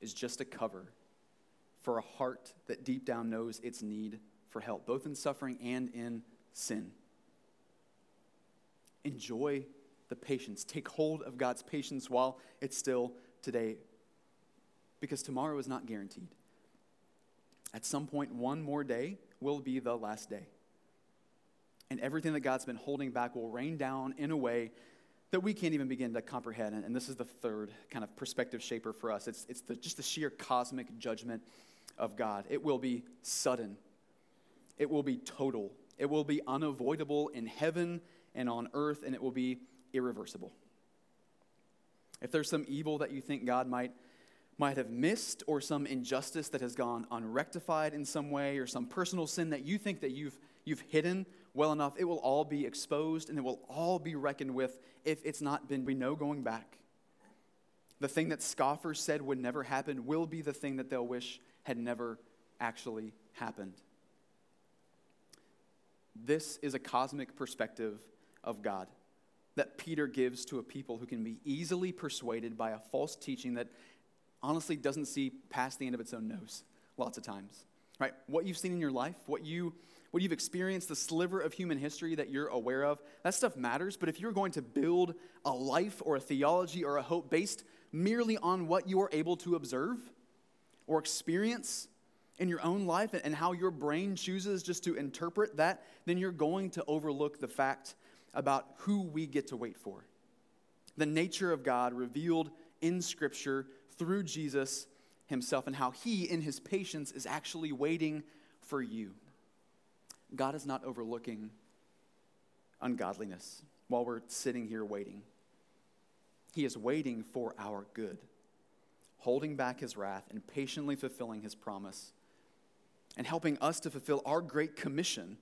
D: is just a cover for a heart that deep down knows its need for help, both in suffering and in sin. Enjoy the patience. Take hold of God's patience while it's still today, because tomorrow is not guaranteed. At some point, one more day will be the last day. And everything that God's been holding back will rain down in a way that we can't even begin to comprehend. And this is the third kind of perspective shaper for us it's, it's the, just the sheer cosmic judgment of God. It will be sudden, it will be total, it will be unavoidable in heaven and on earth, and it will be irreversible. If there's some evil that you think God might might have missed or some injustice that has gone unrectified in some way or some personal sin that you think that you've, you've hidden well enough, it will all be exposed and it will all be reckoned with if it's not been, we know going back. The thing that scoffers said would never happen will be the thing that they'll wish had never actually happened. This is a cosmic perspective of God that Peter gives to a people who can be easily persuaded by a false teaching that honestly doesn't see past the end of its own nose lots of times. Right? What you've seen in your life, what you what you've experienced, the sliver of human history that you're aware of, that stuff matters. But if you're going to build a life or a theology or a hope based merely on what you are able to observe or experience in your own life and how your brain chooses just to interpret that, then you're going to overlook the fact about who we get to wait for. The nature of God revealed in Scripture through Jesus himself and how he, in his patience, is actually waiting for you. God is not overlooking ungodliness while we're sitting here waiting. He is waiting for our good, holding back his wrath and patiently fulfilling his promise, and helping us to fulfill our great commission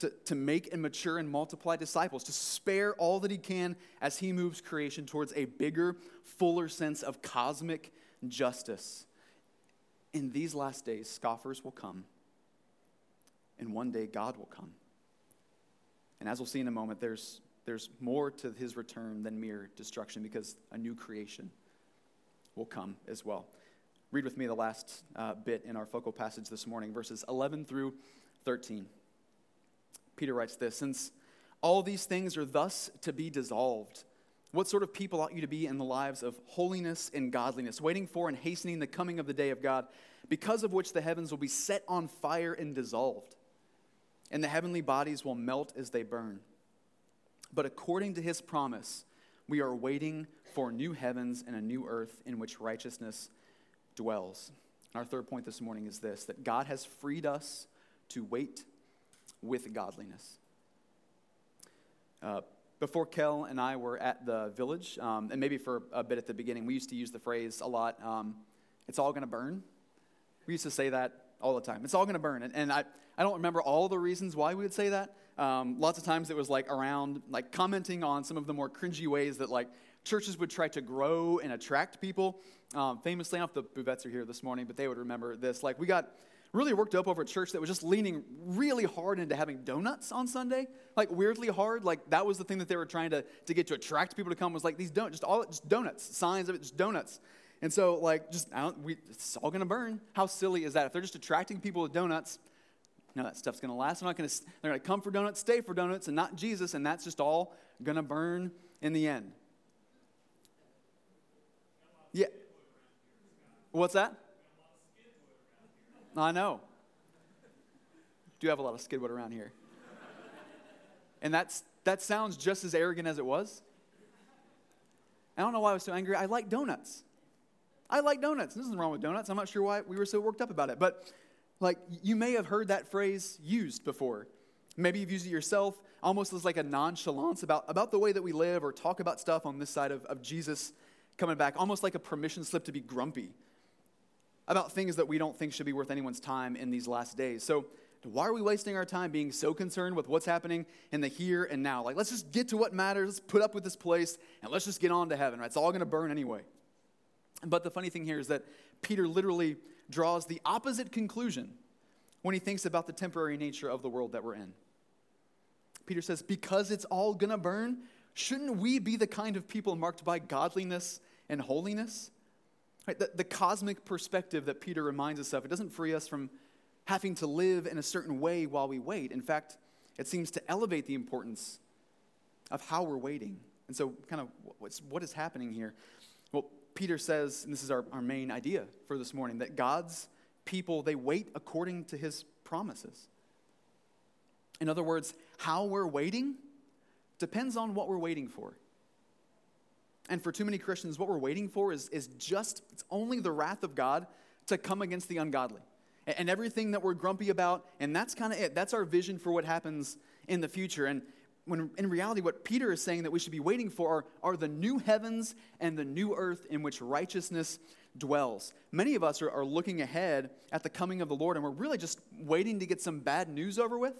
D: to, to make and mature and multiply disciples, to spare all that he can as he moves creation towards a bigger, fuller sense of cosmic justice. In these last days, scoffers will come, and one day God will come. And as we'll see in a moment, there's, there's more to his return than mere destruction because a new creation will come as well. Read with me the last uh, bit in our focal passage this morning, verses 11 through 13. Peter writes this Since all these things are thus to be dissolved, what sort of people ought you to be in the lives of holiness and godliness, waiting for and hastening the coming of the day of God, because of which the heavens will be set on fire and dissolved, and the heavenly bodies will melt as they burn? But according to his promise, we are waiting for new heavens and a new earth in which righteousness dwells. Our third point this morning is this that God has freed us to wait with godliness. Uh, before Kel and I were at the village, um, and maybe for a bit at the beginning, we used to use the phrase a lot um, it's all going to burn. We used to say that all the time. It's all going to burn. And, and, I, I don't remember all the reasons why we would say that. Um, lots of times it was like around, like commenting on some of the more cringy ways that like churches would try to grow and attract people. Um, famously, I don't know if the Bouvettes are here this morning, but they would remember this. Like we got really worked up over a church that was just leaning really hard into having donuts on Sunday, like weirdly hard. Like that was the thing that they were trying to, to get to attract people to come was like these don't just all just donuts, signs of it, just donuts. And so like just we, it's all gonna burn. How silly is that? If they're just attracting people with donuts, no, that stuff's gonna last. They're not gonna they're gonna come for donuts, stay for donuts, and not Jesus, and that's just all gonna burn in the end. Yeah. What's that? I know. Do have a lot of skidwood around here. And that's, that sounds just as arrogant as it was. I don't know why I was so angry. I like donuts. I like donuts. There's nothing wrong with donuts. I'm not sure why we were so worked up about it. But like you may have heard that phrase used before. Maybe you've used it yourself, almost as like a nonchalance about, about the way that we live or talk about stuff on this side of, of Jesus coming back, almost like a permission slip to be grumpy about things that we don't think should be worth anyone's time in these last days. So, why are we wasting our time being so concerned with what's happening in the here and now? Like, let's just get to what matters, let's put up with this place, and let's just get on to heaven, right? It's all going to burn anyway. But the funny thing here is that Peter literally draws the opposite conclusion when he thinks about the temporary nature of the world that we're in. Peter says, because it's all going to burn, shouldn't we be the kind of people marked by godliness and holiness? Right, the, the cosmic perspective that Peter reminds us of, it doesn't free us from having to live in a certain way while we wait. In fact, it seems to elevate the importance of how we're waiting. And so, kind of, what's, what is happening here? Well, Peter says, and this is our, our main idea for this morning, that God's people, they wait according to his promises. In other words, how we're waiting depends on what we're waiting for. And for too many Christians, what we're waiting for is, is just, it's only the wrath of God to come against the ungodly. And, and everything that we're grumpy about, and that's kind of it. That's our vision for what happens in the future. And when in reality, what Peter is saying that we should be waiting for are, are the new heavens and the new earth in which righteousness dwells. Many of us are, are looking ahead at the coming of the Lord, and we're really just waiting to get some bad news over with.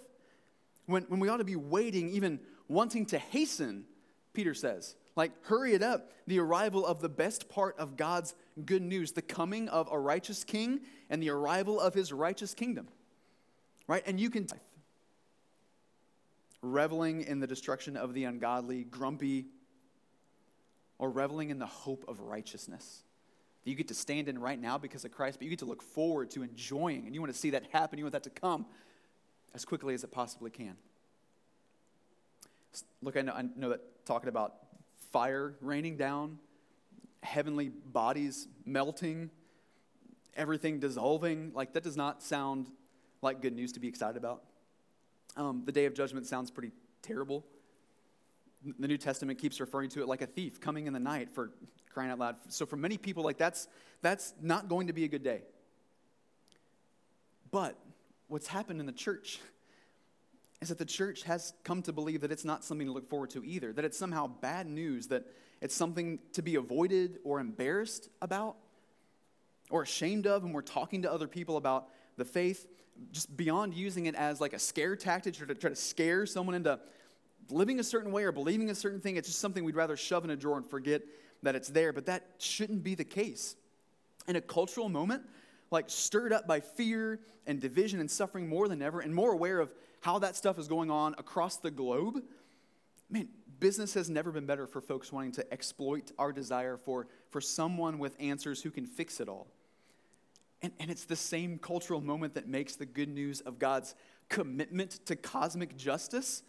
D: When, when we ought to be waiting, even wanting to hasten, Peter says, like, hurry it up, the arrival of the best part of God's good news, the coming of a righteous king and the arrival of his righteous kingdom. Right? And you can, reveling in the destruction of the ungodly, grumpy, or reveling in the hope of righteousness that you get to stand in right now because of Christ, but you get to look forward to enjoying, and you want to see that happen, you want that to come as quickly as it possibly can. Look, I know, I know that talking about fire raining down, heavenly bodies melting, everything dissolving, like that does not sound like good news to be excited about. Um, the day of judgment sounds pretty terrible. The New Testament keeps referring to it like a thief coming in the night for crying out loud. So for many people, like that's that's not going to be a good day. But what's happened in the church is that the church has come to believe that it's not something to look forward to either, that it's somehow bad news, that it's something to be avoided or embarrassed about or ashamed of when we're talking to other people about the faith, just beyond using it as like a scare tactic or to try to scare someone into living a certain way or believing a certain thing. It's just something we'd rather shove in a drawer and forget that it's there. But that shouldn't be the case. In a cultural moment, like stirred up by fear and division and suffering more than ever, and more aware of how that stuff is going on across the globe, man, business has never been better for folks wanting to exploit our desire for, for someone with answers who can fix it all. And, and it's the same cultural moment that makes the good news of God's commitment to cosmic justice,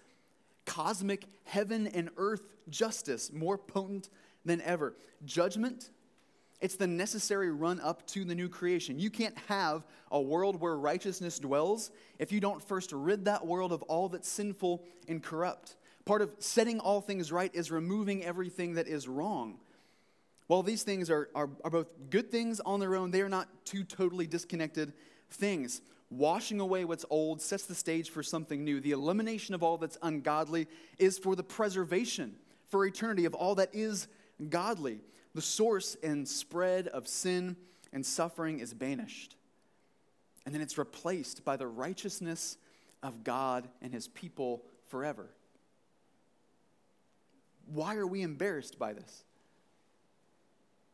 D: cosmic heaven and earth justice, more potent than ever. Judgment it's the necessary run up to the new creation. You can't have a world where righteousness dwells if you don't first rid that world of all that's sinful and corrupt. Part of setting all things right is removing everything that is wrong. While these things are, are, are both good things on their own, they are not two totally disconnected things. Washing away what's old sets the stage for something new. The elimination of all that's ungodly is for the preservation, for eternity, of all that is godly the source and spread of sin and suffering is banished. And then it's replaced by the righteousness of God and his people forever. Why are we embarrassed by this?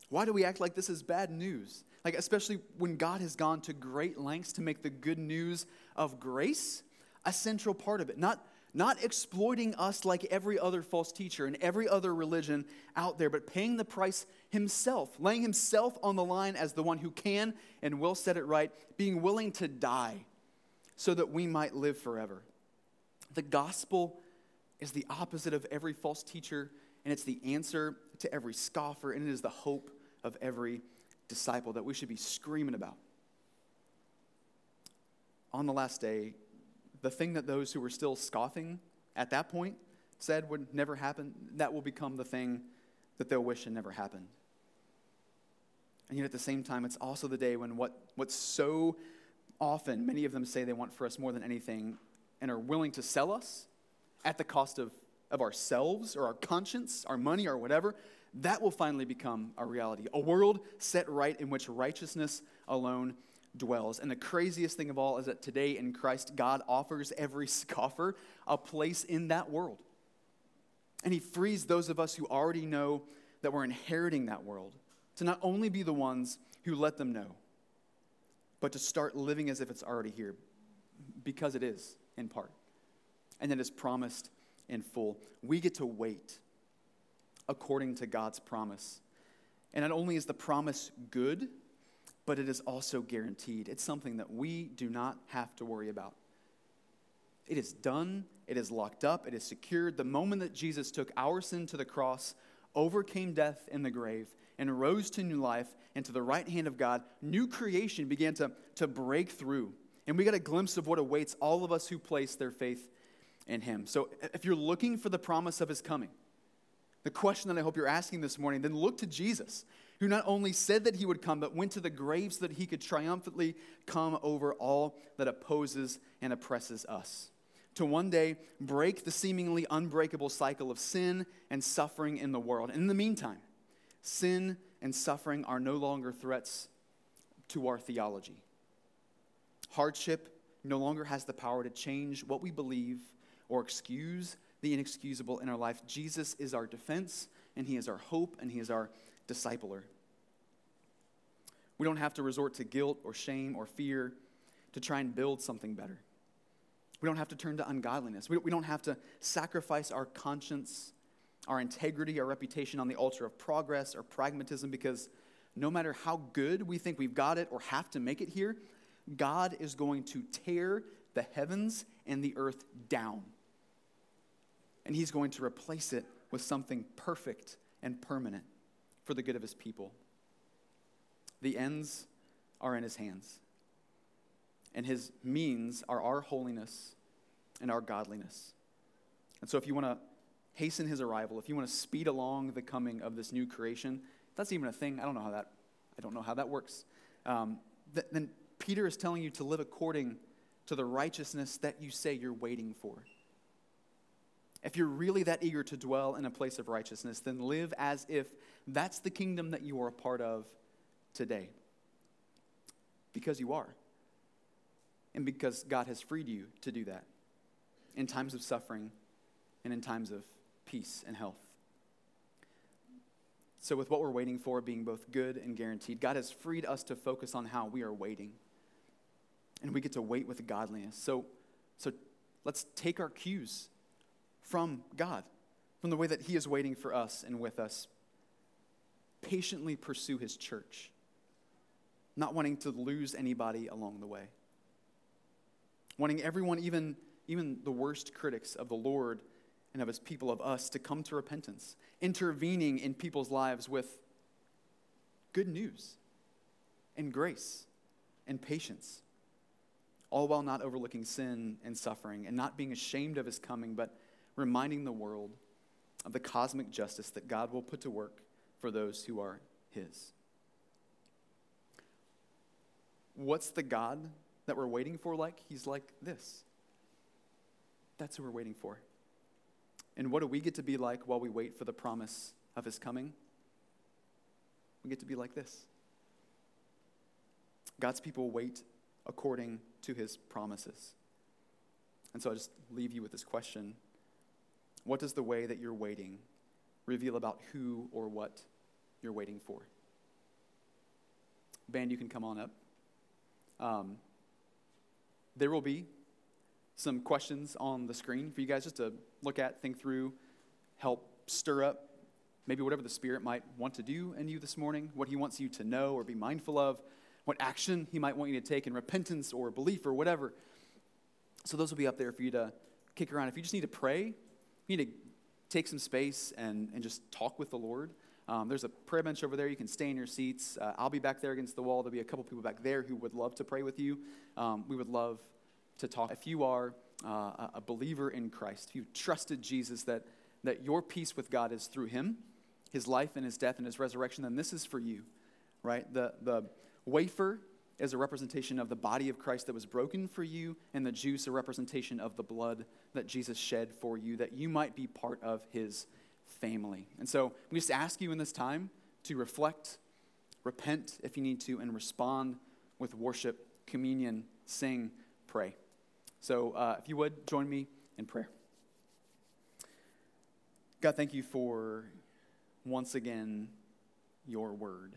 D: Why do we act like this is bad news? Like, especially when God has gone to great lengths to make the good news of grace a central part of it. Not, not exploiting us like every other false teacher and every other religion out there, but paying the price himself, laying himself on the line as the one who can and will set it right, being willing to die so that we might live forever. The gospel is the opposite of every false teacher, and it's the answer to every scoffer, and it is the hope of every disciple that we should be screaming about. On the last day, the thing that those who were still scoffing at that point said would never happen, that will become the thing that they'll wish had never happened. And yet at the same time, it's also the day when what, what's so often, many of them say they want for us more than anything and are willing to sell us at the cost of, of ourselves or our conscience, our money, or whatever, that will finally become a reality. A world set right in which righteousness alone dwells. And the craziest thing of all is that today in Christ, God offers every scoffer a place in that world. And He frees those of us who already know that we're inheriting that world to not only be the ones who let them know, but to start living as if it's already here, because it is, in part. And it is promised in full. We get to wait according to God's promise. And not only is the promise good, but it is also guaranteed. It's something that we do not have to worry about. It is done, it is locked up, it is secured. The moment that Jesus took our sin to the cross, overcame death in the grave, and rose to new life and to the right hand of God, new creation began to, to break through. And we got a glimpse of what awaits all of us who place their faith in Him. So if you're looking for the promise of His coming, the question that I hope you're asking this morning, then look to Jesus, who not only said that He would come, but went to the grave so that He could triumphantly come over all that opposes and oppresses us. To one day break the seemingly unbreakable cycle of sin and suffering in the world. And in the meantime, sin and suffering are no longer threats to our theology. Hardship no longer has the power to change what we believe or excuse the inexcusable in our life. Jesus is our defense, and He is our hope, and He is our discipler. We don't have to resort to guilt or shame or fear to try and build something better. We don't have to turn to ungodliness. We don't have to sacrifice our conscience our integrity, our reputation on the altar of progress or pragmatism because no matter how good we think we've got it or have to make it here, God is going to tear the heavens and the earth down. And He's going to replace it with something perfect and permanent for the good of His people. The ends are in His hands, and His means are our holiness and our godliness. And so, if you want to hasten his arrival, if you want to speed along the coming of this new creation, that's even a thing. I don't know how that, I don't know how that works. Um, th- then Peter is telling you to live according to the righteousness that you say you're waiting for. If you're really that eager to dwell in a place of righteousness, then live as if that's the kingdom that you are a part of today. Because you are. And because God has freed you to do that in times of suffering and in times of peace, and health. So, with what we're waiting for being both good and guaranteed, God has freed us to focus on how we are waiting. And we get to wait with godliness. So, so let's take our cues from God, from the way that He is waiting for us and with us. Patiently pursue His church, not wanting to lose anybody along the way. Wanting everyone, even, even the worst critics of the Lord, and of his people, of us, to come to repentance, intervening in people's lives with good news and grace and patience, all while not overlooking sin and suffering and not being ashamed of his coming, but reminding the world of the cosmic justice that God will put to work for those who are his. What's the God that we're waiting for like? He's like this. That's who we're waiting for. And what do we get to be like while we wait for the promise of his coming? We get to be like this God's people wait according to his promises. And so I just leave you with this question What does the way that you're waiting reveal about who or what you're waiting for? Band, you can come on up. Um, there will be some questions on the screen for you guys just to look at, think through, help stir up maybe whatever the Spirit might want to do in you this morning, what He wants you to know or be mindful of, what action He might want you to take in repentance or belief or whatever. So those will be up there for you to kick around. If you just need to pray, you need to take some space and, and just talk with the Lord. Um, there's a prayer bench over there. You can stay in your seats. Uh, I'll be back there against the wall. There'll be a couple people back there who would love to pray with you. Um, we would love to talk. If you are uh, a believer in Christ, if you trusted Jesus, that, that your peace with God is through Him, His life and His death and His resurrection, then this is for you. right? The, the wafer is a representation of the body of Christ that was broken for you, and the juice a representation of the blood that Jesus shed for you, that you might be part of his family. And so we just ask you in this time to reflect, repent if you need to, and respond with worship, communion, sing, pray. So uh, if you would, join me in prayer. God, thank you for once again your word.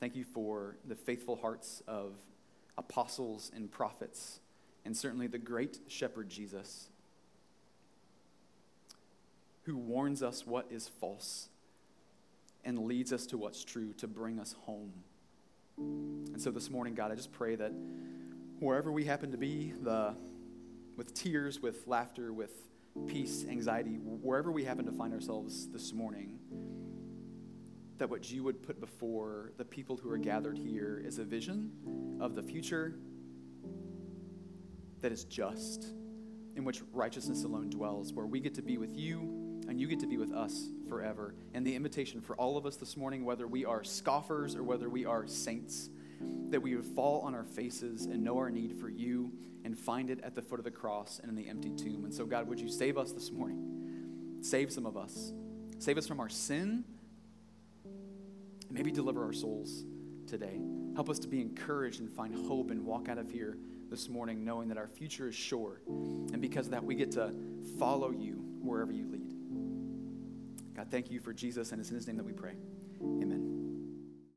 D: Thank you for the faithful hearts of apostles and prophets, and certainly the great shepherd Jesus, who warns us what is false and leads us to what's true to bring us home. And so this morning, God, I just pray that wherever we happen to be, the, with tears, with laughter, with peace, anxiety, wherever we happen to find ourselves this morning, that what you would put before the people who are gathered here is a vision of the future that is just, in which righteousness alone dwells, where we get to be with you and you get to be with us forever. And the invitation for all of us this morning, whether we are scoffers or whether we are saints, that we would fall on our faces and know our need for you and find it at the foot of the cross and in the empty tomb. And so, God, would you save us this morning? Save some of us. Save us from our sin. Maybe deliver our souls today. Help us to be encouraged and find hope and walk out of here this morning knowing that our future is sure. And because of that, we get to follow you wherever you lead. God, thank you for Jesus, and it's in his name that we pray. Amen.